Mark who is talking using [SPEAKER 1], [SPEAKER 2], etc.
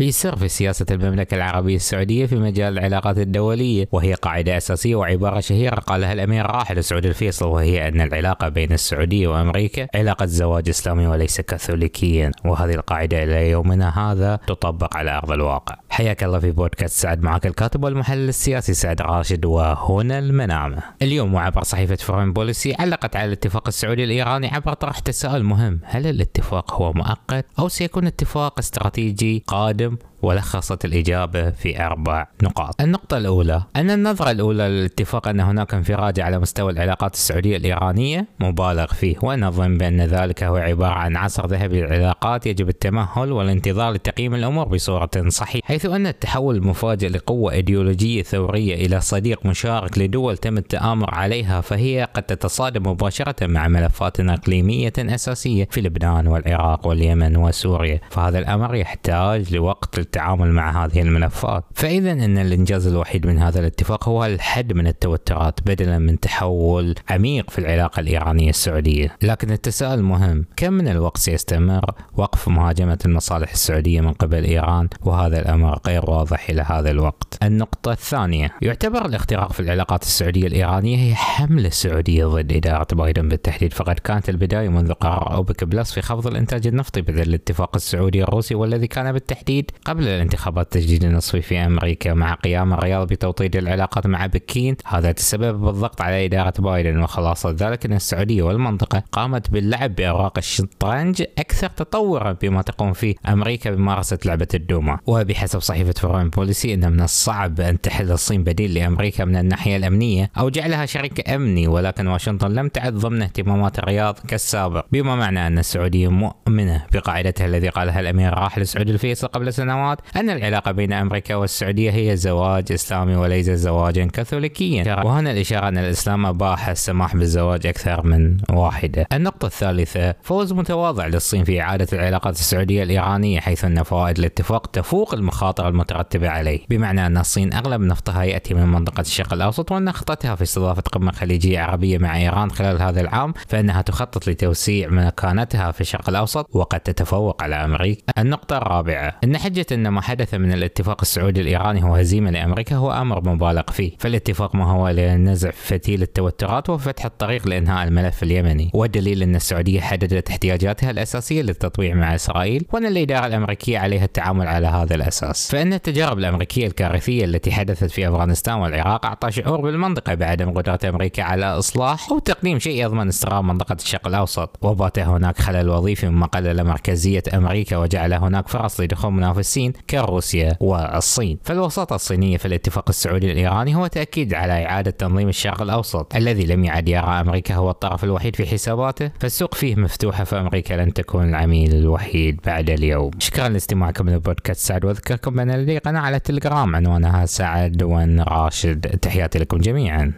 [SPEAKER 1] في سر في سياسة المملكة العربية السعودية في مجال العلاقات الدولية وهي قاعدة أساسية وعبارة شهيرة. قالها الأمير الراحل سعود الفيصل وهي أن العلاقة بين السعودية وأمريكا علاقة زواج إسلامي وليس كاثوليكيا. وهذه القاعدة إلى يومنا هذا تطبق على أرض الواقع. حياك الله في بودكاست سعد معك الكاتب والمحلل السياسي سعد راشد وهنا المنامة اليوم وعبر صحيفة فورين بوليسي علقت على الاتفاق السعودي الإيراني عبر طرح تساؤل مهم. هل الاتفاق هو مؤقت أو سيكون اتفاق استراتيجي قادم؟ ولخصت الإجابة في أربع نقاط. النقطة الأولى أن النظرة الأولى للاتفاق أن هناك انفراج على مستوى العلاقات السعودية الإيرانية مبالغ فيه ونظن بأن ذلك هو عبارة عن عصر ذهبي للعلاقات يجب التمهل والانتظار لتقييم الأمور بصورة صحيحة حيث أن التحول المفاجئ لقوة إيديولوجية ثورية إلى صديق مشارك لدول تم التآمر عليها فهي قد تتصادم مباشرة مع ملفات إقليمية أساسية في لبنان والعراق واليمن وسوريا. فهذا الأمر يحتاج لوقت التعامل مع هذه الملفات. فإذا أن الإنجاز الوحيد من هذا الاتفاق هو الحد من التوترات بدلا من تحول عميق في العلاقة الإيرانية السعودية. لكن التساؤل مهم كم من الوقت سيستمر وقف مهاجمة المصالح السعودية من قبل إيران وهذا الأمر غير واضح إلى هذا الوقت؟ النقطة الثانية يعتبر الاختراق في العلاقات السعودية الإيرانية هي حملة سعودية ضد إدارة بايدن بالتحديد. فقد كانت البداية منذ قرار أوبك بلس في خفض الإنتاج النفطي بدل الاتفاق السعودي الروسي والذي كان بالتحديد قبل قبل الانتخابات التجديد النصفي في أمريكا مع قيام الرياض بتوطيد العلاقات مع بكين. هذا تسبب بالضغط على إدارة بايدن وخلاصة ذلك أن السعودية والمنطقة قامت باللعب بأوراق الشطرنج أكثر تطورا بما تقوم فيه أمريكا بممارسة لعبة الداما وبحسب صحيفة فورين بوليسي إن من الصعب أن تحل الصين بديل لأمريكا من الناحية الأمنية أو جعلها شريك أمني ولكن واشنطن لم تعد ضمن اهتمامات الرياض كالسابق. بما معنى أن السعودية مؤمنة بقاعدتها الذي قالها الأمير راحل سعود الفيصل قبل سنوات. السنوات أن العلاقة بين أمريكا والسعودية هي زواج إسلامي وليس زواجا كاثوليكيا وهنا الإشارة أن الإسلام أباح السماح بالزواج أكثر من واحدة. النقطة الثالثة فوز متواضع للصين في إعادة العلاقات السعودية الإيرانية حيث أن فوائد الاتفاق تفوق المخاطر المترتبة عليه. بمعنى أن الصين أغلب نفطها يأتي من منطقة الشرق الأوسط وأن خطتها في استضافة قمة خليجية عربية مع إيران خلال هذا العام فإنها تخطط لتوسيع مكانتها في الشرق الأوسط وقد تتفوق على أمريكا. النقطة الرابعة أن حجة أن ما حدث من الاتفاق السعودي الإيراني هو هزيمة لأمريكا هو أمر مبالغ فيه. فالاتفاق ما هو لنزع فتيل التوترات وفتح الطريق لإنهاء الملف اليمني. والدليل أن السعودية حددت احتياجاتها الأساسية للتطبيع مع إسرائيل وأن الإدارة الأمريكية عليها التعامل على هذا الأساس. فإن التجارب الأمريكية الكارثية التي حدثت في أفغانستان والعراق أعطى شعور بالمنطقة بعدم قدرة أمريكا على إصلاح أو تقديم شيء يضمن استقرار منطقة الشرق الأوسط. وبات هناك خلل وظيفي مما قلل مركزية أمريكا وجعل هناك فرص لدخول منافسين كروسيا والصين. فالوساطة الصينية في الاتفاق السعودي الإيراني هو تأكيد على إعادة تنظيم الشرق الأوسط الذي لم يعد يرى أمريكا هو الطرف الوحيد في حساباته. فالسوق فيه مفتوحة فأمريكا لن تكون العميل الوحيد بعد اليوم. شكرا لاستماعكم للبودكاست سعد وأذكركم بأن لدي قناة على التليجرام عنوانها سعد ون راشد. تحياتي لكم جميعا.